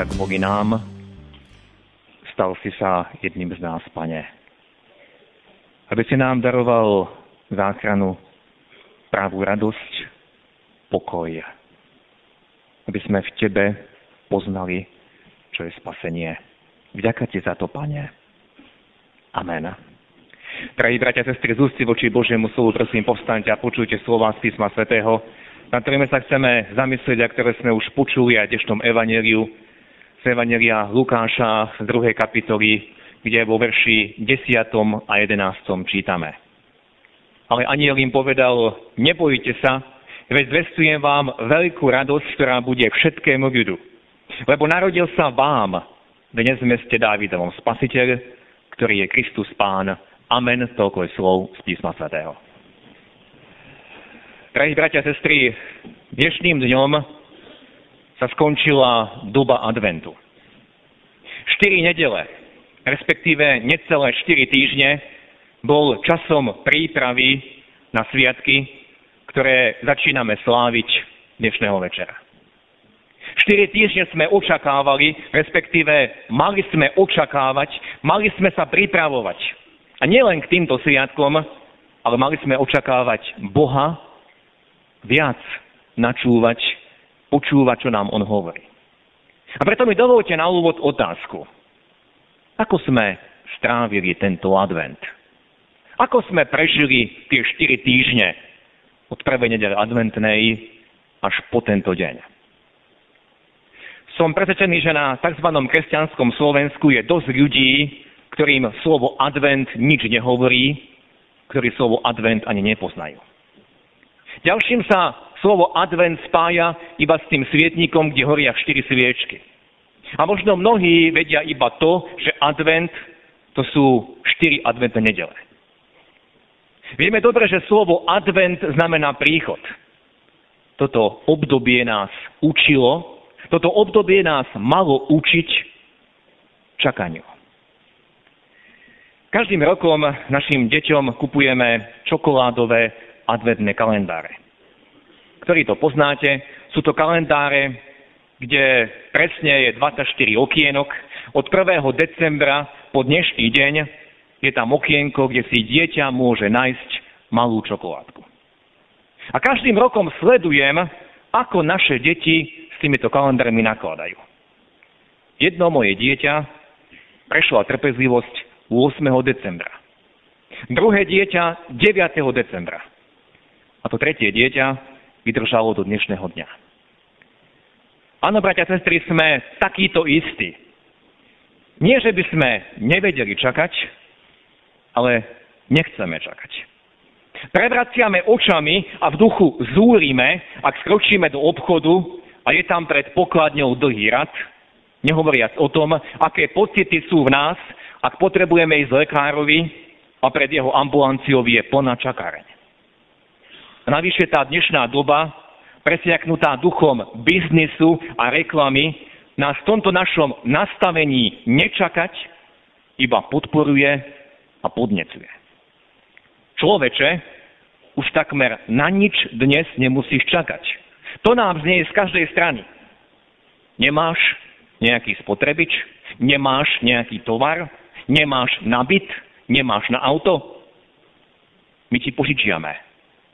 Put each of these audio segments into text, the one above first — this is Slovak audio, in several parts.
sa k boginám, stal si sa jedným z nás, pane. Aby si nám daroval záchranu, právú radosť, pokoj. Aby sme v Tebe poznali, čo je spasenie. Vďaka Ti za to, Pane. Amen. Drahí bratia, sestry, z voči Božiemu slovu, prosím, povstaňte a počujte slova z písma svätého, na ktorými sa chceme zamyslieť a ktoré sme už počuli aj v dnešnom evaneliu, z evanelia Lukáša z druhej kapitoly, kde vo verši 10. a 11. čítame. Ale aniel im povedal, nebojte sa, veď zvestujem vám veľkú radosť, ktorá bude všetkému ľudu. Lebo narodil sa vám dnes v meste Dávidovom spasiteľ, ktorý je Kristus Pán. Amen, toľko je slov z písma svätého. Drahí bratia a sestry, dnešným dňom sa skončila doba adventu. Štyri nedele, respektíve necelé štyri týždne, bol časom prípravy na sviatky, ktoré začíname sláviť dnešného večera. Štyri týždne sme očakávali, respektíve mali sme očakávať, mali sme sa pripravovať. A nielen k týmto sviatkom, ale mali sme očakávať Boha, viac načúvať, počúvať, čo nám on hovorí. A preto mi dovolte na úvod otázku. Ako sme strávili tento advent? Ako sme prežili tie 4 týždne od prvej nedele adventnej až po tento deň? Som presvedčený, že na tzv. kresťanskom Slovensku je dosť ľudí, ktorým slovo advent nič nehovorí, ktorí slovo advent ani nepoznajú. Ďalším sa slovo advent spája iba s tým svietnikom, kde horia štyri sviečky. A možno mnohí vedia iba to, že advent to sú štyri adventné nedele. Vieme dobre, že slovo advent znamená príchod. Toto obdobie nás učilo, toto obdobie nás malo učiť čakaniu. Každým rokom našim deťom kupujeme čokoládové adventné kalendáre. Ktorí to poznáte, sú to kalendáre, kde presne je 24 okienok. Od 1. decembra po dnešný deň je tam okienko, kde si dieťa môže nájsť malú čokoládku. A každým rokom sledujem, ako naše deti s týmito kalendármi nakladajú. Jedno moje dieťa prešla trpezlivosť 8. decembra. Druhé dieťa 9. decembra. A to tretie dieťa vydržalo do dnešného dňa. Áno, bratia a sestry, sme takýto istí. Nie, že by sme nevedeli čakať, ale nechceme čakať. Prevraciame očami a v duchu zúrime, ak skročíme do obchodu a je tam pred pokladňou dlhý rad, nehovoriac o tom, aké pocity sú v nás, ak potrebujeme ísť lekárovi a pred jeho ambulanciou je plná čakáreň. Navyše tá dnešná doba, presiaknutá duchom biznisu a reklamy, nás v tomto našom nastavení nečakať iba podporuje a podnecuje. Človeče, už takmer na nič dnes nemusíš čakať. To nám znie z každej strany. Nemáš nejaký spotrebič, nemáš nejaký tovar, nemáš na byt, nemáš na auto, my ti požičiame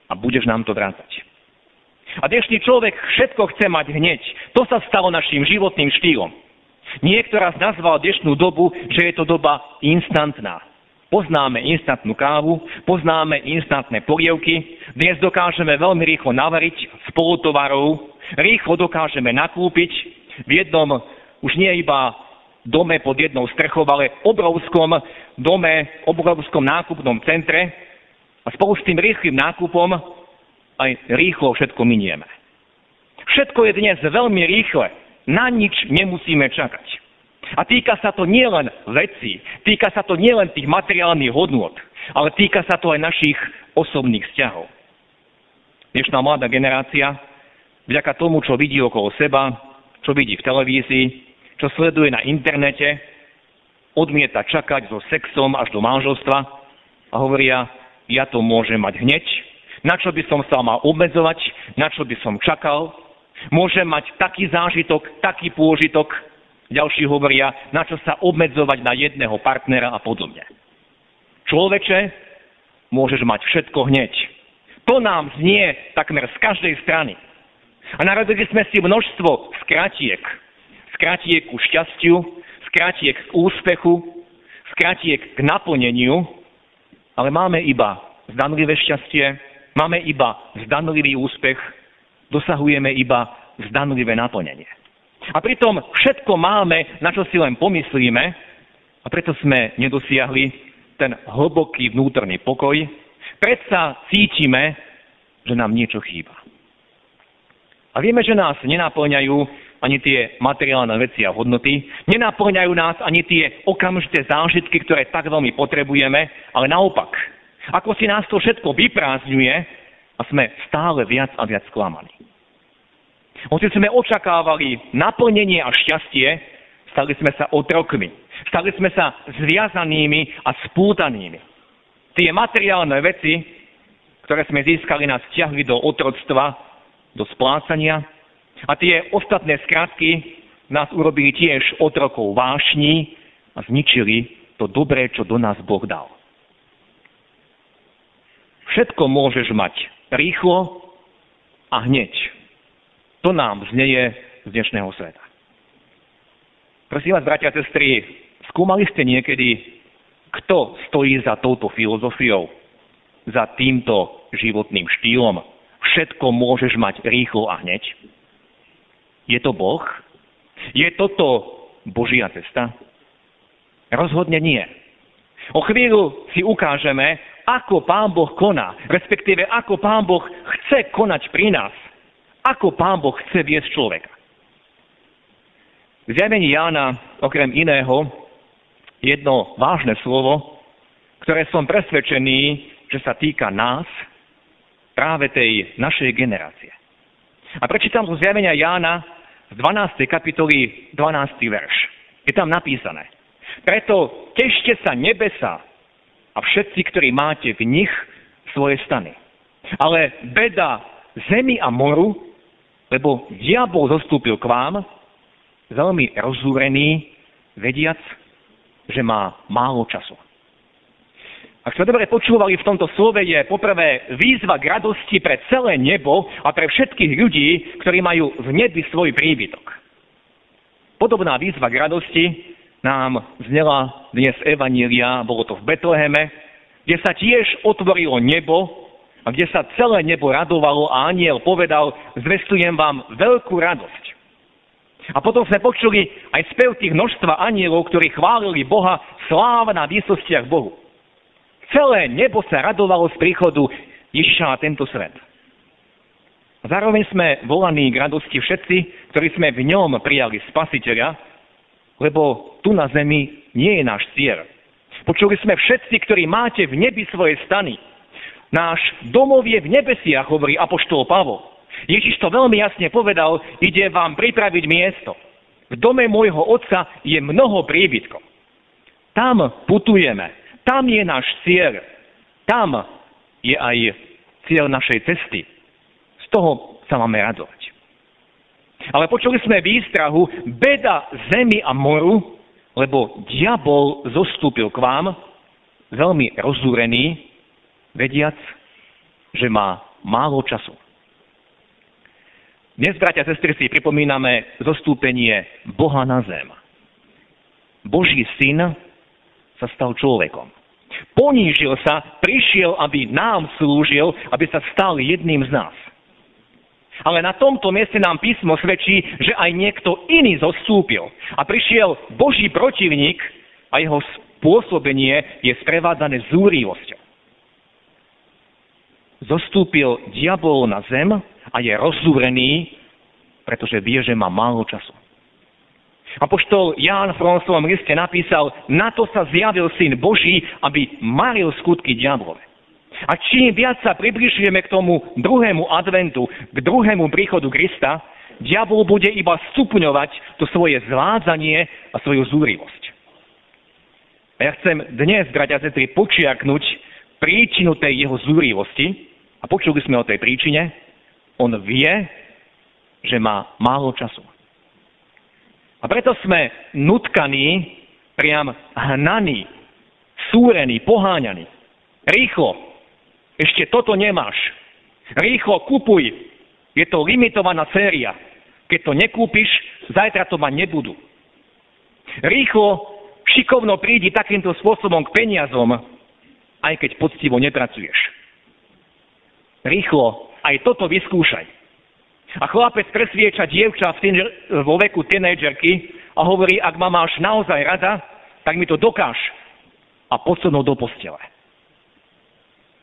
a budeš nám to vrácať. A dnešný človek všetko chce mať hneď. To sa stalo našim životným štýlom. Niekto raz nazval dnešnú dobu, že je to doba instantná. Poznáme instantnú kávu, poznáme instantné polievky, dnes dokážeme veľmi rýchlo navariť spolutovarov, rýchlo dokážeme nakúpiť v jednom, už nie iba dome pod jednou strechou, ale obrovskom dome, obrovskom nákupnom centre, a spolu s tým rýchlým nákupom aj rýchlo všetko minieme. Všetko je dnes veľmi rýchle. Na nič nemusíme čakať. A týka sa to nielen vecí, týka sa to nielen tých materiálnych hodnôt, ale týka sa to aj našich osobných vzťahov. Dnešná mladá generácia, vďaka tomu, čo vidí okolo seba, čo vidí v televízii, čo sleduje na internete, odmieta čakať so sexom až do manželstva a hovoria, ja to môžem mať hneď, na čo by som sa mal obmedzovať, na čo by som čakal, môžem mať taký zážitok, taký pôžitok, ďalší hovoria, na čo sa obmedzovať na jedného partnera a podobne. Človeče, môžeš mať všetko hneď. To nám znie takmer z každej strany. A narodili sme si množstvo skratiek. Skratiek ku šťastiu, skratiek k úspechu, skratiek k naplneniu, ale máme iba zdanlivé šťastie, máme iba zdanlivý úspech, dosahujeme iba zdanlivé naplnenie. A pritom všetko máme, na čo si len pomyslíme, a preto sme nedosiahli ten hlboký vnútorný pokoj. Predsa cítime, že nám niečo chýba. A vieme, že nás nenaplňajú ani tie materiálne veci a hodnoty, nenaplňajú nás ani tie okamžité zážitky, ktoré tak veľmi potrebujeme, ale naopak, ako si nás to všetko vyprázdňuje a sme stále viac a viac sklamaní. Hoci sme očakávali naplnenie a šťastie, stali sme sa otrokmi. Stali sme sa zviazanými a spútanými. Tie materiálne veci, ktoré sme získali, nás ťahli do otroctva, do splácania. A tie ostatné skratky nás urobili tiež otrokov vášní a zničili to dobré, čo do nás Boh dal. Všetko môžeš mať rýchlo a hneď. To nám znieje z dnešného sveta. Prosím vás, bratia a sestry, skúmali ste niekedy, kto stojí za touto filozofiou, za týmto životným štýlom? Všetko môžeš mať rýchlo a hneď? Je to Boh? Je toto Božia cesta? Rozhodne nie. O chvíľu si ukážeme, ako Pán Boh koná, respektíve ako Pán Boh chce konať pri nás ako Pán Boh chce viesť človeka. V zjavení Jána, okrem iného, jedno vážne slovo, ktoré som presvedčený, že sa týka nás, práve tej našej generácie. A prečítam zo zjavenia Jána z 12. kapitoly 12. verš. Je tam napísané. Preto tešte sa nebesa a všetci, ktorí máte v nich svoje stany. Ale beda zemi a moru, lebo diabol zostúpil k vám, veľmi rozúrený, vediac, že má málo času. Ak sme dobre počúvali v tomto slove, je poprvé výzva k radosti pre celé nebo a pre všetkých ľudí, ktorí majú v nebi svoj príbytok. Podobná výzva k radosti nám znela dnes Evanília, bolo to v Betleheme, kde sa tiež otvorilo nebo a kde sa celé nebo radovalo a aniel povedal, zvestujem vám veľkú radosť. A potom sme počuli aj spev tých množstva anielov, ktorí chválili Boha, sláva na výsostiach Bohu. Celé nebo sa radovalo z príchodu Ježiša na tento svet. Zároveň sme volaní k radosti všetci, ktorí sme v ňom prijali spasiteľa, lebo tu na zemi nie je náš cieľ. Počuli sme všetci, ktorí máte v nebi svoje stany, Náš domov je v nebesiach, hovorí Apoštol Pavol. Ježiš to veľmi jasne povedal, ide vám pripraviť miesto. V dome môjho otca je mnoho príbytkov. Tam putujeme, tam je náš cieľ, tam je aj cieľ našej cesty. Z toho sa máme radovať. Ale počuli sme výstrahu, beda zemi a moru, lebo diabol zostúpil k vám, veľmi rozúrený, vediac, že má málo času. Dnes, bratia a sestry, si pripomíname zostúpenie Boha na zem. Boží syn sa stal človekom. Ponížil sa, prišiel, aby nám slúžil, aby sa stal jedným z nás. Ale na tomto mieste nám písmo svedčí, že aj niekto iný zostúpil a prišiel Boží protivník a jeho spôsobenie je sprevádzané zúrivosťou zostúpil diabol na zem a je rozúrený, pretože vie, že má málo času. Apoštol Ján v Fronslovom liste napísal, na to sa zjavil Syn Boží, aby maril skutky diablove. A čím viac sa približujeme k tomu druhému adventu, k druhému príchodu Krista, diabol bude iba stupňovať to svoje zvádzanie a svoju zúrivosť. A ja chcem dnes, bratia sestry, počiaknúť príčinu tej jeho zúrivosti a počuli sme o tej príčine. On vie, že má málo času. A preto sme nutkaní, priam hnaní, súrení, poháňaní. Rýchlo, ešte toto nemáš. Rýchlo kupuj, je to limitovaná séria. Keď to nekúpiš, zajtra to mať nebudú. Rýchlo, šikovno prídi takýmto spôsobom k peniazom, aj keď poctivo nepracuješ. Rýchlo, aj toto vyskúšaj. A chlapec presvieča dievča vo veku teenagerky a hovorí, ak ma máš naozaj rada, tak mi to dokáž a posunú do postele.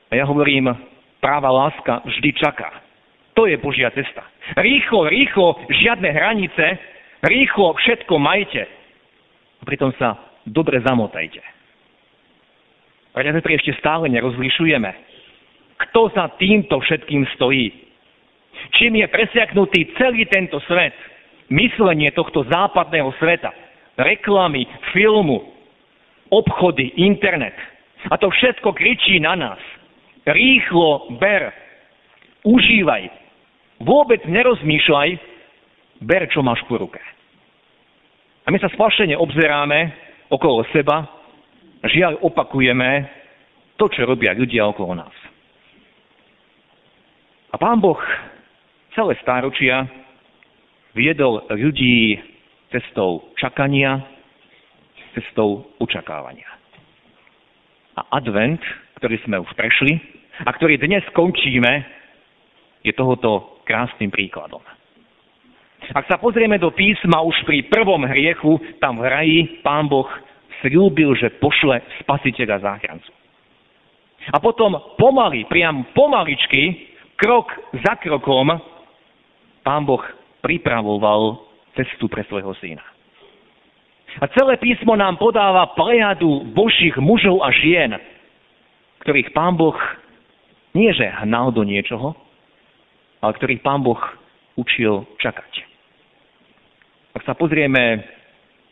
A ja hovorím, práva láska vždy čaká. To je Božia cesta. Rýchlo, rýchlo, žiadne hranice, rýchlo všetko majte. A pritom sa dobre zamotajte. Pretože ešte stále nerozlišujeme, kto za týmto všetkým stojí čím je presiaknutý celý tento svet, myslenie tohto západného sveta, reklamy, filmu, obchody, internet. A to všetko kričí na nás. Rýchlo ber, užívaj, vôbec nerozmýšľaj, ber, čo máš po ruke. A my sa splašene obzeráme okolo seba, žiaľ opakujeme to, čo robia ľudia okolo nás. A pán Boh celé stáročia viedol ľudí cestou čakania, cestou očakávania. A advent, ktorý sme už prešli a ktorý dnes končíme, je tohoto krásnym príkladom. Ak sa pozrieme do písma už pri prvom hriechu, tam v raji pán Boh slúbil, že pošle spasiteľa záchrancu. A potom pomaly, priam pomaličky, krok za krokom, pán Boh pripravoval cestu pre svojho syna. A celé písmo nám podáva plejadu božích mužov a žien, ktorých pán Boh nie že hnal do niečoho, ale ktorých pán Boh učil čakať. Ak sa pozrieme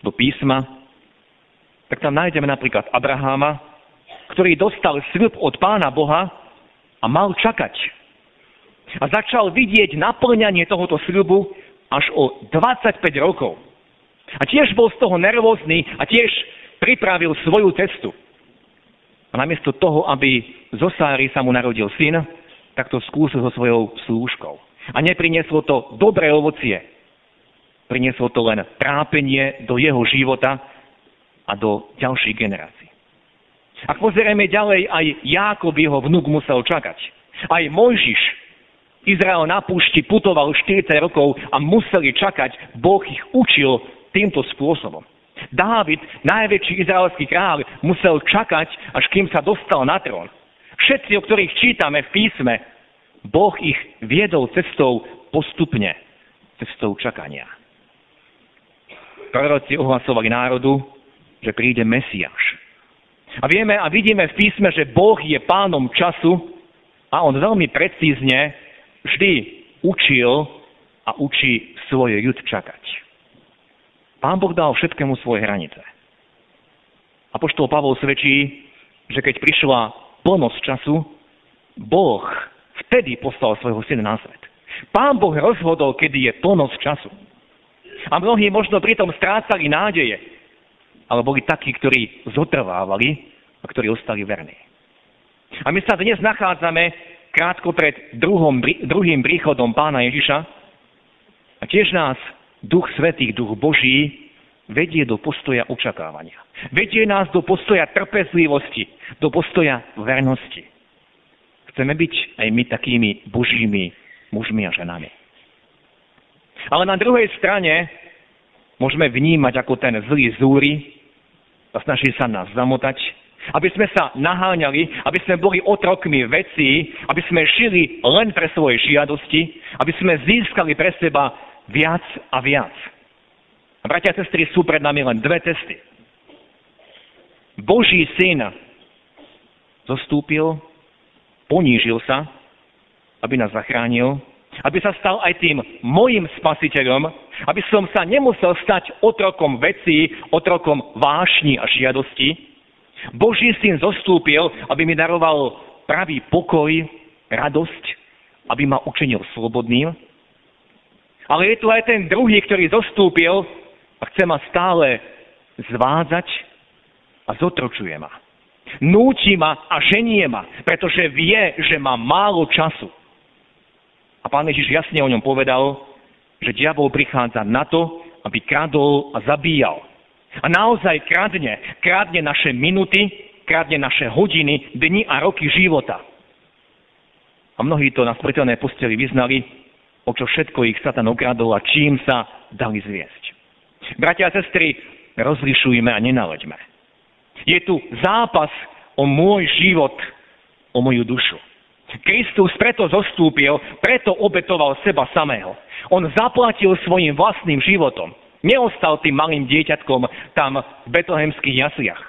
do písma, tak tam nájdeme napríklad Abraháma, ktorý dostal sľub od pána Boha a mal čakať a začal vidieť naplňanie tohoto sľubu až o 25 rokov. A tiež bol z toho nervózny a tiež pripravil svoju cestu. A namiesto toho, aby zo Sáry sa mu narodil syn, tak to skúsil so svojou slúžkou. A neprinieslo to dobré ovocie. Prinieslo to len trápenie do jeho života a do ďalších generácií. Ak pozrieme ďalej, aj Jákob, jeho vnúk, musel čakať. Aj Mojžiš, Izrael na púšti putoval 40 rokov a museli čakať. Boh ich učil týmto spôsobom. Dávid, najväčší izraelský kráľ, musel čakať, až kým sa dostal na trón. Všetci, o ktorých čítame v písme, Boh ich viedol cestou postupne, cestou čakania. Proroci ohlasovali národu, že príde Mesiáš. A vieme a vidíme v písme, že Boh je pánom času a on veľmi precízne vždy učil a učí svoje ľud čakať. Pán Boh dal všetkému svoje hranice. A poštol Pavol svedčí, že keď prišla plnosť času, Boh vtedy poslal svojho syna na svet. Pán Boh rozhodol, kedy je plnosť času. A mnohí možno pritom strácali nádeje, ale boli takí, ktorí zotrvávali a ktorí ostali verní. A my sa dnes nachádzame krátko pred druhom, druhým príchodom pána Ježiša. A tiež nás Duch Svetý, Duch Boží vedie do postoja očakávania. Vedie nás do postoja trpezlivosti, do postoja vernosti. Chceme byť aj my takými božími mužmi a ženami. Ale na druhej strane môžeme vnímať ako ten zlý zúry a snaží sa nás zamotať aby sme sa naháňali, aby sme boli otrokmi veci, aby sme žili len pre svoje žiadosti, aby sme získali pre seba viac a viac. A bratia a sestry, sú pred nami len dve testy. Boží syn zostúpil, ponížil sa, aby nás zachránil, aby sa stal aj tým mojim spasiteľom, aby som sa nemusel stať otrokom vecí, otrokom vášni a žiadosti. Boží syn zostúpil, aby mi daroval pravý pokoj, radosť, aby ma učinil slobodným. Ale je tu aj ten druhý, ktorý zostúpil a chce ma stále zvádzať a zotročuje ma. Núti ma a ženie ma, pretože vie, že má málo času. A pán Ježiš jasne o ňom povedal, že diabol prichádza na to, aby kradol a zabíjal. A naozaj kradne, kradne naše minuty, kradne naše hodiny, dni a roky života. A mnohí to na smrteľnej posteli vyznali, o čo všetko ich Satan okradol a čím sa dali zviesť. Bratia a sestry, rozlišujme a nenaleďme. Je tu zápas o môj život, o moju dušu. Kristus preto zostúpil, preto obetoval seba samého. On zaplatil svojim vlastným životom. Neostal tým malým dieťatkom tam v betlehemských jasliach.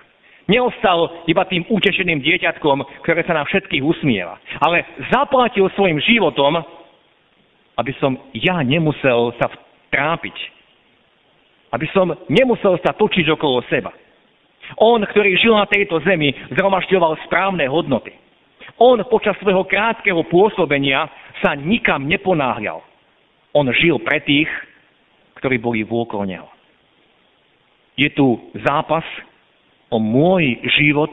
Neostal iba tým utešeným dieťatkom, ktoré sa na všetkých usmieva. Ale zaplatil svojim životom, aby som ja nemusel sa trápiť. Aby som nemusel sa točiť okolo seba. On, ktorý žil na tejto zemi, zhromažďoval správne hodnoty. On počas svojho krátkeho pôsobenia sa nikam neponáhľal. On žil pre tých, ktorí boli vôkol neho. Je tu zápas o môj život,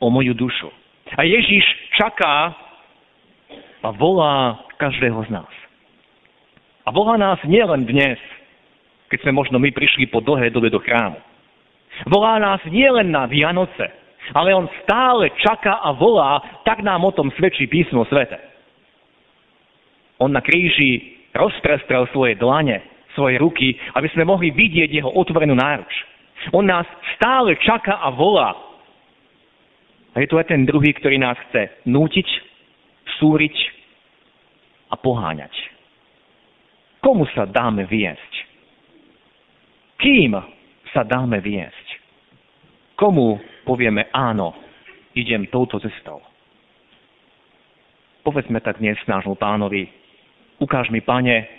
o moju dušu. A Ježiš čaká a volá každého z nás. A volá nás nielen dnes, keď sme možno my prišli po dlhé dobe do chrámu. Volá nás nielen na Vianoce, ale on stále čaká a volá, tak nám o tom svedčí písmo svete. On na kríži rozprestrel svoje dlane, svoje ruky, aby sme mohli vidieť jeho otvorenú náruč. On nás stále čaká a volá. A je tu aj ten druhý, ktorý nás chce nútiť, súriť a poháňať. Komu sa dáme viesť? Kým sa dáme viesť? Komu povieme áno, idem touto cestou. Povedzme tak dnes nášmu pánovi, ukáž mi, pane,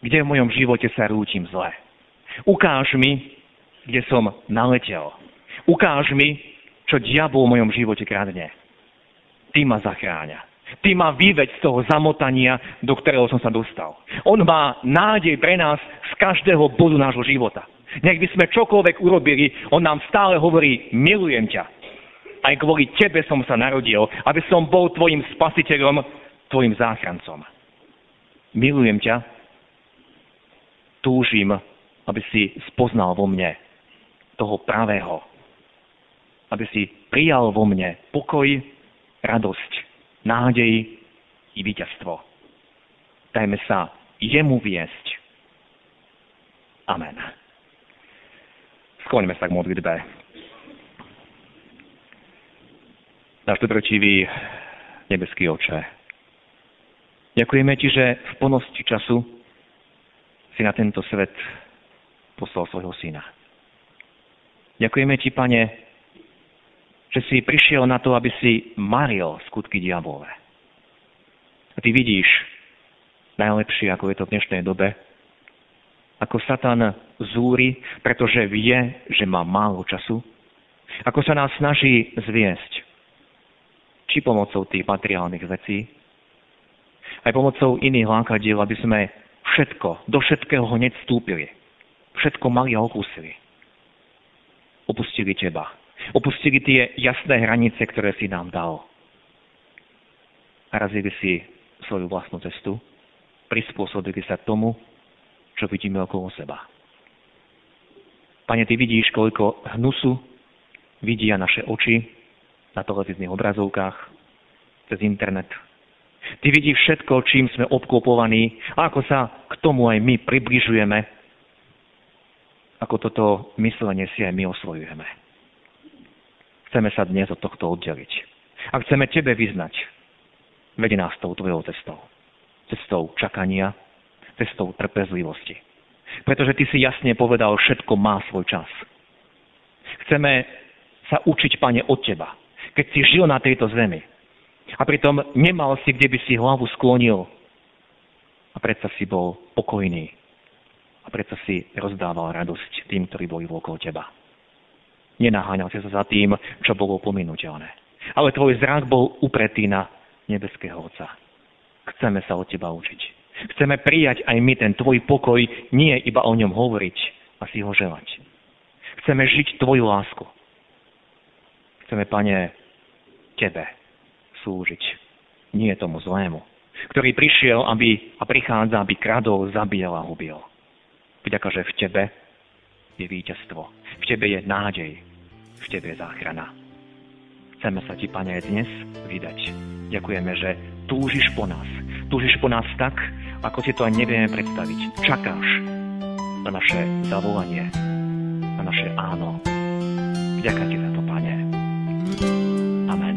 kde v mojom živote sa rútim zle. Ukáž mi, kde som naletel. Ukáž mi, čo diabol v mojom živote kradne. Ty ma zachráňa. Ty ma vyveď z toho zamotania, do ktorého som sa dostal. On má nádej pre nás z každého bodu nášho života. Nech by sme čokoľvek urobili, on nám stále hovorí, milujem ťa. Aj kvôli tebe som sa narodil, aby som bol tvojim spasiteľom, tvojim záchrancom. Milujem ťa, túžim, aby si spoznal vo mne toho pravého. Aby si prijal vo mne pokoj, radosť, nádej i víťazstvo. Dajme sa jemu viesť. Amen. Skloňme sa k modlitbe. Náš dobročivý nebeský oče, ďakujeme Ti, že v plnosti času si na tento svet poslal svojho syna. Ďakujeme Ti, Pane, že si prišiel na to, aby si maril skutky diabole. A Ty vidíš najlepšie, ako je to v dnešnej dobe, ako Satan zúri, pretože vie, že má málo času, ako sa nás snaží zviesť, či pomocou tých materiálnych vecí, aj pomocou iných lákadiel, aby sme všetko, do všetkého hneď vstúpili. Všetko mali a okúsili. Opustili teba. Opustili tie jasné hranice, ktoré si nám dal. A razili si svoju vlastnú cestu. Prispôsobili sa tomu, čo vidíme okolo seba. Pane, Ty vidíš, koľko hnusu vidia naše oči na televíznych obrazovkách, cez internet. Ty vidíš všetko, čím sme obklopovaní a ako sa k tomu aj my približujeme, ako toto myslenie si aj my osvojujeme. Chceme sa dnes od tohto oddeliť. A chceme Tebe vyznať, vedie nás tou Tvojou cestou. Cestou čakania, cestou trpezlivosti. pretože Ty si jasne povedal, všetko má svoj čas. Chceme sa učiť, Pane, od Teba, keď si žil na tejto zemi. A pritom nemal si, kde by si hlavu sklonil. A predsa si bol pokojný. A predsa si rozdával radosť tým, ktorí boli okolo Teba. Nenaháňal si sa za tým, čo bolo pominuteľné. Ale tvoj zrak bol upretý na nebeského Otca. Chceme sa od Teba učiť. Chceme prijať aj my ten Tvoj pokoj, nie iba o ňom hovoriť a si ho želať. Chceme žiť Tvoju lásku. Chceme, Pane, Tebe slúžiť, nie tomu zlému, ktorý prišiel aby, a prichádza, aby kradol, zabíjal a hubil. Vďaka, že v Tebe je víťazstvo. V Tebe je nádej v Tebe je záchrana. Chceme sa Ti, Pane, dnes vydať. Ďakujeme, že túžiš po nás. Túžiš po nás tak, ako si to aj nevieme predstaviť. Čakáš na naše zavolanie, na naše áno. Ďakujem Ti za to, Pane. Amen.